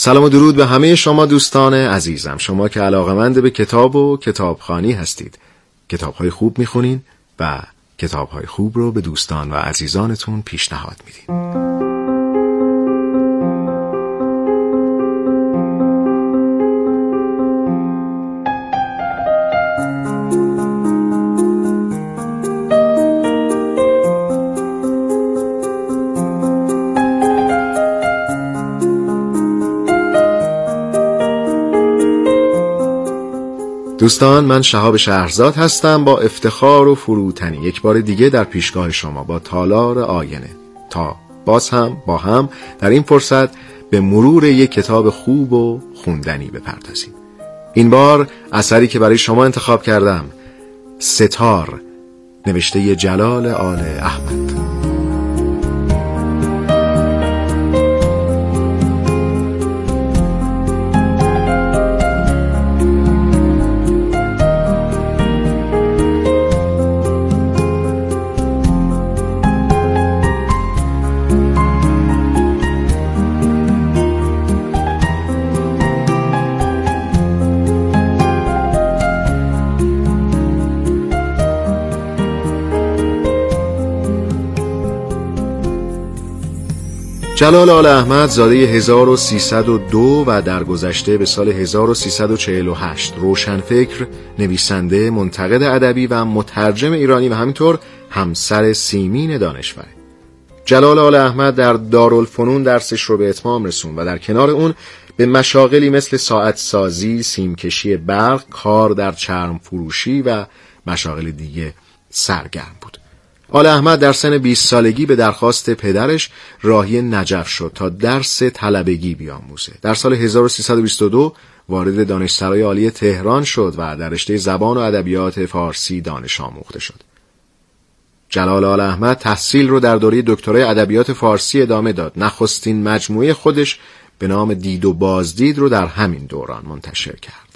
سلام و درود به همه شما دوستان عزیزم. شما که علاقمند به کتاب و کتابخانی هستید. کتابهای خوب می‌خونین و کتابهای خوب رو به دوستان و عزیزانتون پیشنهاد میدین. دوستان من شهاب شهرزاد هستم با افتخار و فروتنی. یک بار دیگه در پیشگاه شما با تالار آینه. تا باز هم با هم در این فرصت به مرور یک کتاب خوب و خوندنی بپردازیم. این بار اثری که برای شما انتخاب کردم ستار نوشته جلال آل احمد. جلال آل احمد زاده 1302 و در گذشته به سال 1348 روشنفکر نویسنده منتقد ادبی و مترجم ایرانی و همینطور همسر سیمین دانشوره جلال آل احمد در دارالفنون درسش رو به اتمام رسون و در کنار اون به مشاغلی مثل ساعت سازی، سیمکشی برق، کار در چرم فروشی و مشاغل دیگه سرگرم بود. آل احمد در سن 20 سالگی به درخواست پدرش راهی نجف شد تا درس طلبگی بیاموزه. در سال 1322 وارد دانشسرای عالی تهران شد و در رشته زبان و ادبیات فارسی دانش آموخته شد. جلال آل احمد تحصیل رو در دوره دکترای ادبیات فارسی ادامه داد. نخستین مجموعه خودش به نام دید و بازدید رو در همین دوران منتشر کرد.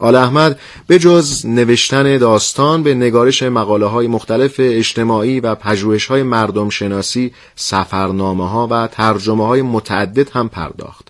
آل احمد به جز نوشتن داستان به نگارش مقاله های مختلف اجتماعی و پژوهش های مردم شناسی سفرنامه ها و ترجمه های متعدد هم پرداخت.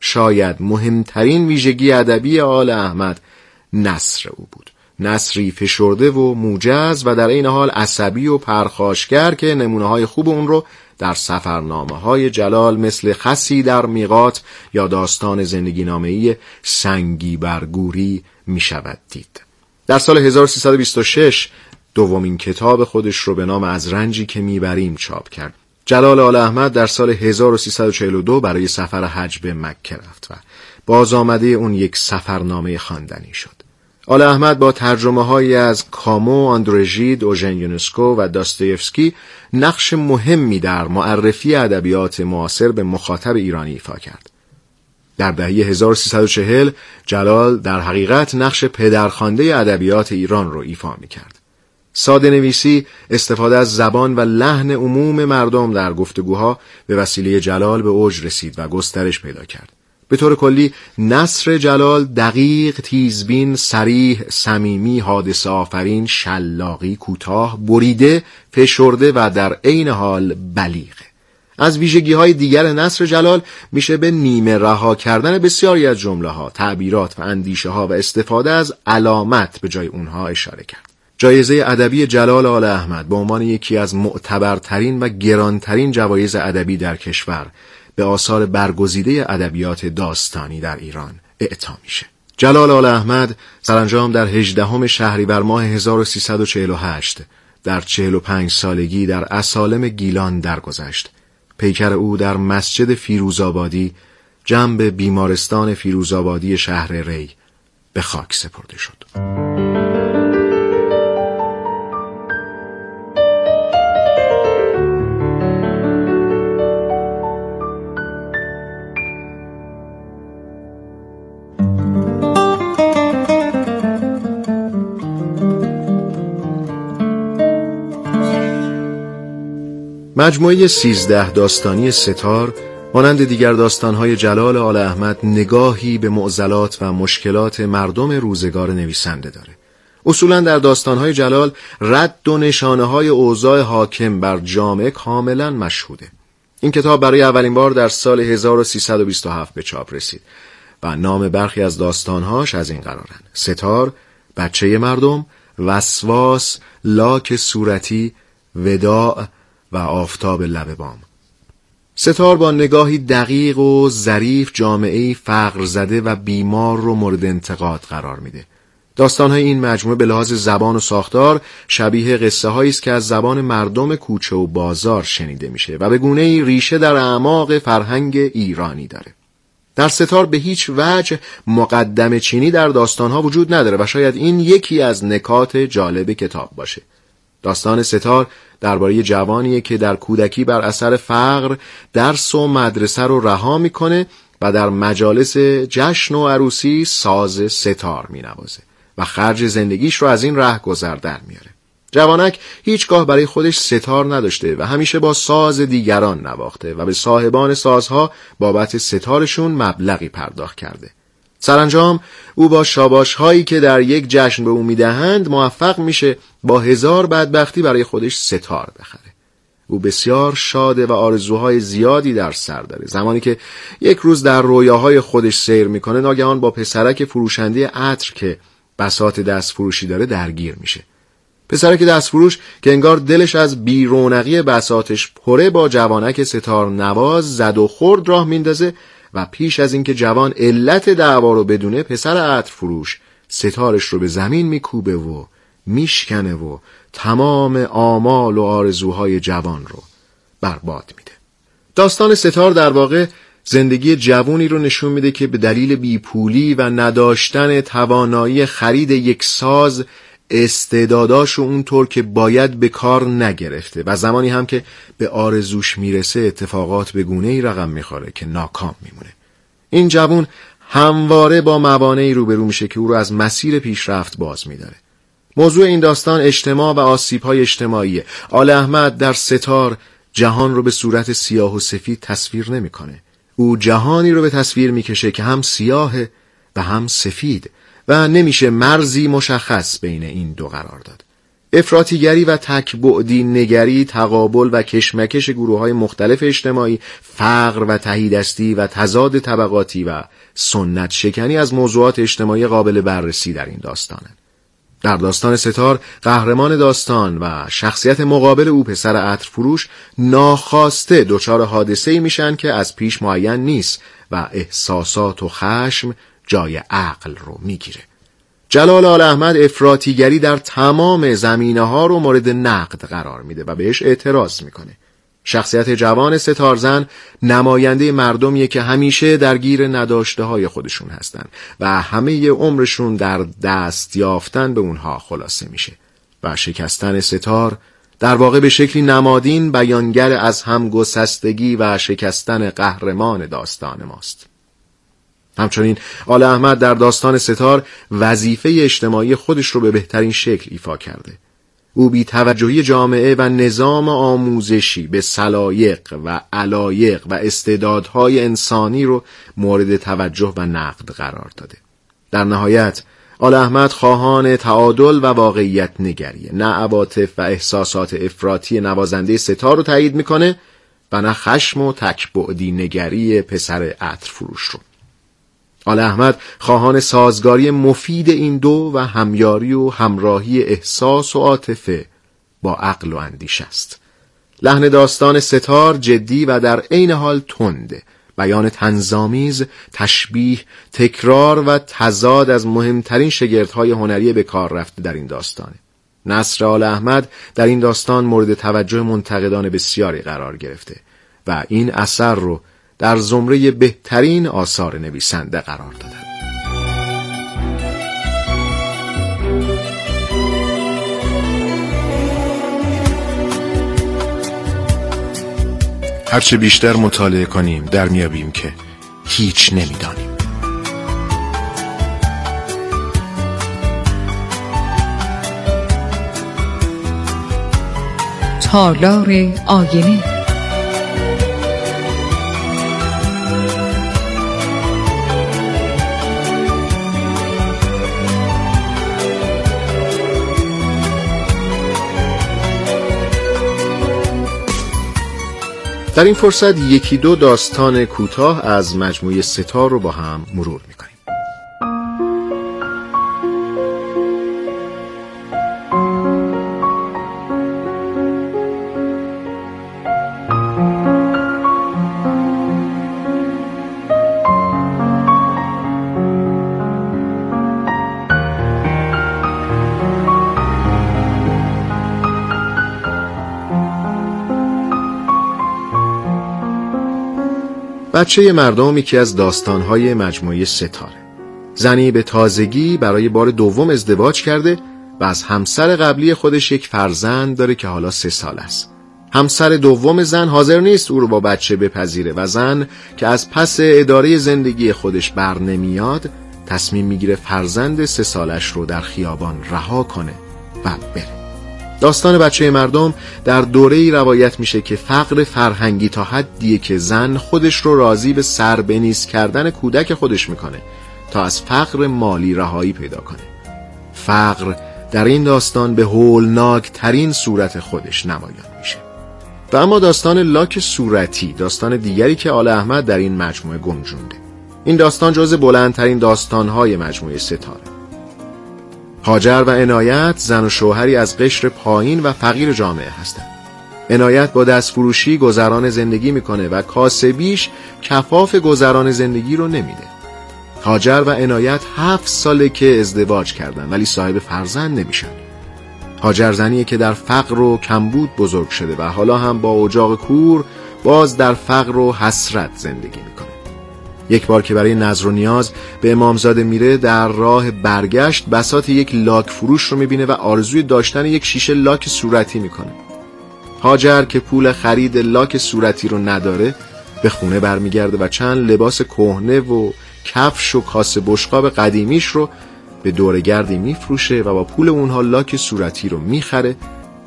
شاید مهمترین ویژگی ادبی آل احمد نصر او بود. نصری فشرده و موجز و در این حال عصبی و پرخاشگر که نمونه های خوب اون رو در سفرنامه های جلال مثل خسی در میقات یا داستان زندگی نامهی سنگی برگوری می دید. در سال 1326 دومین کتاب خودش رو به نام از رنجی که می‌بریم چاپ کرد. جلال آل احمد در سال 1342 برای سفر حج به مکه رفت و باز آمده اون یک سفرنامه خواندنی شد. آل احمد با ترجمه هایی از کامو، آندروژید، اوژن یونسکو و داستایفسکی نقش مهمی در معرفی ادبیات معاصر به مخاطب ایرانی ایفا کرد. در دهه 1340 جلال در حقیقت نقش پدرخوانده ادبیات ایران را ایفا می کرد. ساده نویسی استفاده از زبان و لحن عموم مردم در گفتگوها به وسیله جلال به اوج رسید و گسترش پیدا کرد. به طور کلی نصر جلال دقیق، تیزبین، سریح، صمیمی، حادثه آفرین، شلاقی، کوتاه، بریده، فشرده و در عین حال بلیغه. از ویژگی های دیگر نصر جلال میشه به نیمه رها کردن بسیاری از جمله ها، تعبیرات و اندیشه ها و استفاده از علامت به جای اونها اشاره کرد. جایزه ادبی جلال آل احمد به عنوان یکی از معتبرترین و گرانترین جوایز ادبی در کشور به آثار برگزیده ادبیات داستانی در ایران اعطا میشه. جلال آل احمد سرانجام در 18 شهریور ماه 1348 در 45 سالگی در اسالم گیلان درگذشت. پیکر او در مسجد فیروزآبادی جنب بیمارستان فیروزآبادی شهر ری به خاک سپرده شد. مجموعه سیزده داستانی ستار مانند دیگر داستانهای جلال آل احمد نگاهی به معضلات و مشکلات مردم روزگار نویسنده داره. اصولا در داستانهای جلال رد و نشانه های اوضاع حاکم بر جامعه کاملا مشهوده. این کتاب برای اولین بار در سال 1327 به چاپ رسید و نام برخی از داستانهاش از این قرارن. ستار، بچه مردم، وسواس، لاک صورتی، وداع و آفتاب لب بام ستار با نگاهی دقیق و ظریف جامعه فقر زده و بیمار رو مورد انتقاد قرار میده. داستانهای این مجموعه به لحاظ زبان و ساختار شبیه قصه هایی است که از زبان مردم کوچه و بازار شنیده میشه و به گونه ریشه در اعماق فرهنگ ایرانی داره. در ستار به هیچ وجه مقدم چینی در داستانها وجود نداره و شاید این یکی از نکات جالب کتاب باشه. داستان ستار درباره جوانیه که در کودکی بر اثر فقر درس و مدرسه رو رها می‌کنه و در مجالس جشن و عروسی ساز ستار مینوازه و خرج زندگیش رو از این ره گذر در میاره. جوانک هیچگاه برای خودش ستار نداشته و همیشه با ساز دیگران نواخته و به صاحبان سازها بابت ستارشون مبلغی پرداخت کرده. سرانجام او با شاباش هایی که در یک جشن به او می‌دهند موفق میشه با هزار بدبختی برای خودش ستار بخره. او بسیار شاده و آرزوهای زیادی در سر داره. زمانی که یک روز در رویاهای خودش سیر می‌کنه ناگهان با پسرک فروشنده عطر که بسات دست فروشی داره درگیر میشه. پسرک دست فروش که انگار دلش از بیرونقی بساتش پره با جوانک ستار نواز زد و خورد راه میندازه و پیش از اینکه جوان علت دعوا رو بدونه پسر عطر فروش ستارش رو به زمین میکوبه و میشکنه و تمام آمال و آرزوهای جوان رو برباد میده. داستان ستار در واقع زندگی جوونی رو نشون میده که به دلیل بیپولی و نداشتن توانایی خرید یک ساز استعداداش و اونطور که باید به کار نگرفته و زمانی هم که به آرزوش می‌رسه اتفاقات به گونه ای رقم می‌خوره که ناکام میمونه. این جوون همواره با موانعی روبرو میشه که او رو از مسیر پیشرفت باز میداره. موضوع این داستان اجتماع و آسیب های اجتماعیه. آل احمد در ستار جهان رو به صورت سیاه و سفید تصویر نمی‌کنه. او جهانی رو به تصویر می‌کشه که هم سیاه و هم سفید. و نمیشه مرزی مشخص بین این دو قرار داد. افراتیگری و تکبعدی نگری تقابل و کشمکش گروه های مختلف اجتماعی فقر و تهیدستی و تضاد طبقاتی و سنت شکنی از موضوعات اجتماعی قابل بررسی در این داستانه. در داستان ستار قهرمان داستان و شخصیت مقابل او پسر عطر فروش ناخواسته دچار حادثه میشن که از پیش معین نیست و احساسات و خشم جای عقل رو می‌گیره. جلال آل احمد افراتیگری در تمام زمینه ها رو مورد نقد قرار میده و بهش اعتراض می‌کنه. شخصیت جوان ستارزن نماینده مردمیه که همیشه درگیر نداشته های خودشون هستن و همه عمرشون در دست یافتن به اونها خلاصه میشه و شکستن ستار در واقع به شکلی نمادین بیانگر از هم گسستگی و شکستن قهرمان داستان ماست. همچنین آل احمد در داستان ستار وظیفه اجتماعی خودش رو به بهترین شکل ایفا کرده. او بی توجهی جامعه و نظام آموزشی به سلایق و علایق و استعدادهای انسانی رو مورد توجه و نقد قرار داده. در نهایت آل احمد خواهان تعادل و واقعیت نگریه. نه عواطف و احساسات افراطی نوازنده ستار رو تایید می‌کنه و نه خشم و تکبعدی نگری پسر عطر فروش رو. آل احمد خواهان سازگاری مفید این دو و همیاری و همراهی احساس و عاطفه با عقل و اندیش است. لحن داستان ستار جدی و در عین حال تنده بیان تنظامیز تشبیه تکرار و تزاد از مهمترین شگردهای هنری به کار رفته در این داستانه نصر آل احمد در این داستان مورد توجه منتقدان بسیاری قرار گرفته و این اثر رو در زمره بهترین آثار نویسنده قرار دادند. هرچه بیشتر مطالعه کنیم در میابیم که هیچ نمی‌دانیم تالار آینه در این فرصت یکی دو داستان کوتاه از مجموعه ستار رو با هم مرور می‌کنیم. بچه مردم یکی از داستانهای مجموعه ستاره. زنی به تازگی برای بار دوم ازدواج کرده و از همسر قبلی خودش یک فرزند داره که حالا سه سال است. همسر دوم زن حاضر نیست او رو با بچه بپذیره و زن که از پس اداره زندگی خودش بر نمیاد تصمیم می‌گیره فرزند سه سالش رو در خیابان رها کنه و بره. داستان بچه مردم در دوره ای روایت میشه که فقر فرهنگی تا حدیه که زن خودش رو راضی به سر بنیز کردن کودک خودش می‌کنه تا از فقر مالی رهایی پیدا کنه. فقر در این داستان به هولناک ترین صورت خودش نمایان میشه. و اما داستان لاک صورتی داستان دیگری که آل احمد در این مجموعه گنجونده. این داستان جز بلندترین داستانهای مجموعه ستاره. هاجر و عنایت زن و شوهری از قشر پایین و فقیر جامعه هستند. عنایت با دستفروشی گذران زندگی می‌کنه و کاسبیش کفاف گذران زندگی رو نمیده. هاجر و عنایت هفت ساله که ازدواج کردن ولی صاحب فرزند نمیشن. هاجر زنیه که در فقر و کمبود بزرگ شده و حالا هم با اجاق کور باز در فقر و حسرت زندگی می‌کنه. یک بار که برای نظر و نیاز به امامزاده میره در راه برگشت بسات یک لاک فروش رو می‌بینه و آرزوی داشتن یک شیشه لاک صورتی می‌کنه. هاجر که پول خرید لاک صورتی رو نداره به خونه برمیگرده و چند لباس کهنه و کفش و کاسه بشقاب قدیمیش رو به دورگردی میفروشه و با پول اونها لاک صورتی رو می‌خره.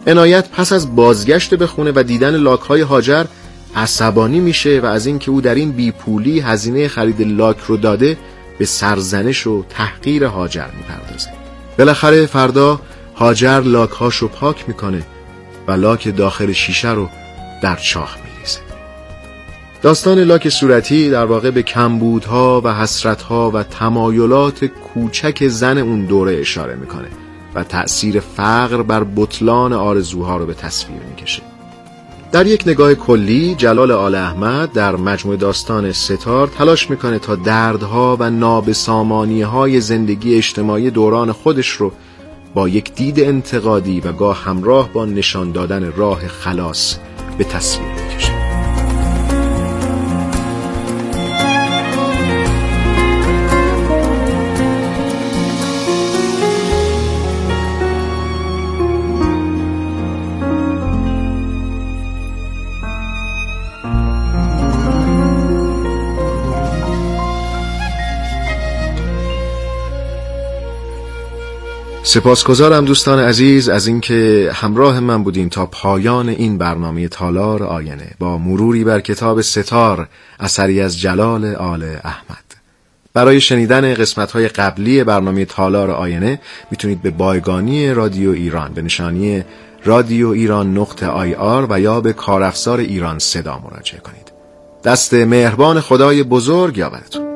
عنایت پس از بازگشت به خونه و دیدن لاک های هاجر عصبانی میشه و از اینکه او در این بیپولی هزینه خرید لاک رو داده به سرزنش و تحقیر هاجر می‌پردازه. بالاخره فردا هاجر لاک هاشو پاک می‌کنه و لاک داخل شیشه رو در چاه میریزه. داستان لاک صورتی در واقع به کمبودها و حسرتها و تمایلات کوچک زن اون دوره اشاره می‌کنه و تأثیر فقر بر بطلان آرزوها رو به تصویر می‌کشه. در یک نگاه کلی جلال آل احمد در مجموع داستان ستار تلاش می‌کنه تا دردها و نابسامانی های زندگی اجتماعی دوران خودش رو با یک دید انتقادی و گاه همراه با نشان دادن راه خلاص به تصویر بکشه. سپاسگزارم دوستان عزیز از اینکه همراه من بودین تا پایان این برنامه تالار آینه. با مروری بر کتاب ستار اثری از جلال آل احمد. برای شنیدن قسمت های قبلی برنامه تالار آینه می‌تونید به بایگانی رادیو ایران به نشانی رادیو ایران نقطه آی آر و یا به کارافزار ایران صدا مراجعه کنید. دست مهربان خدای بزرگ یاورتون